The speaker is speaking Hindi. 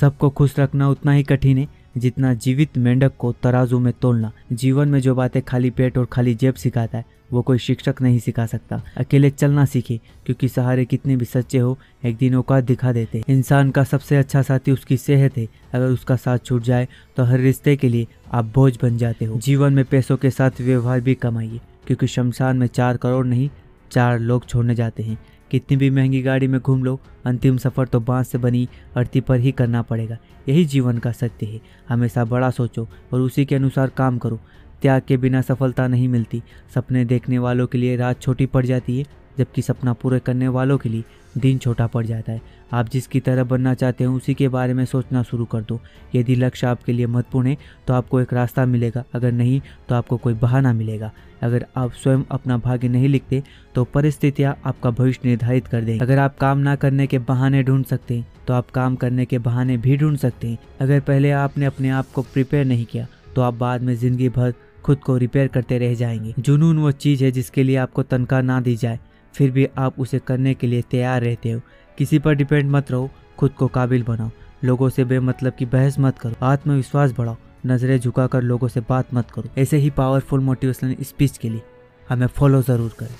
सबको खुश रखना उतना ही कठिन है, जितना जीवित मेंढक को तराजू में तोलना। जीवन में जो बातें खाली पेट और खाली जेब सिखाता है, वो कोई शिक्षक नहीं सिखा सकता। अकेले चलना सीखे, क्योंकि सहारे कितने भी सच्चे हो, एक दिन औकात दिखा देते। इंसान का सबसे अच्छा साथी उसकी सेहत है। अगर उसका साथ छूट जाए तो हर रिश्ते के लिए आप बोझ बन जाते हो। जीवन में पैसों के साथ व्यवहार भी कमाइए, क्योंकि शमशान में चार करोड़ नहीं चार लोग छोड़ने जाते हैं। कितनी भी महँगी गाड़ी में घूम लो, अंतिम सफ़र तो बाँस से बनी अर्थी पर ही करना पड़ेगा। यही जीवन का सत्य है। हमेशा बड़ा सोचो और उसी के अनुसार काम करो। त्याग के बिना सफलता नहीं मिलती। सपने देखने वालों के लिए रात छोटी पड़ जाती है। जबकि सपना पूरे करने वालों के लिए दिन छोटा पड़ जाता है। आप जिसकी तरह बनना चाहते हो, उसी के बारे में सोचना शुरू कर दो। यदि लक्ष्य आपके लिए महत्वपूर्ण है तो आपको एक रास्ता मिलेगा। अगर नहीं तो आपको कोई बहाना मिलेगा। अगर आप स्वयं अपना भाग्य नहीं लिखते तो परिस्थितियाँ आपका भविष्य निर्धारित कर दें अगर आप काम ना करने के बहाने ढूंढ सकते हैं तो आप काम करने के बहाने भी ढूंढ सकते हैं। अगर पहले आपने अपने आप को प्रिपेयर नहीं किया तो आप बाद में ज़िंदगी भर खुद को रिपेयर करते रह जाएँगे। जुनून वो चीज़ है जिसके लिए आपको तनख्वाह ना दी जाए। फिर भी आप उसे करने के लिए तैयार रहते हो। किसी पर डिपेंड मत रहो, खुद को काबिल बनाओ। लोगों से बेमतलब की बहस मत करो, आत्मविश्वास बढ़ाओ। नज़रें झुकाकर लोगों से बात मत करो। ऐसे ही पावरफुल मोटिवेशनल स्पीच के लिए हमें फॉलो ज़रूर करें।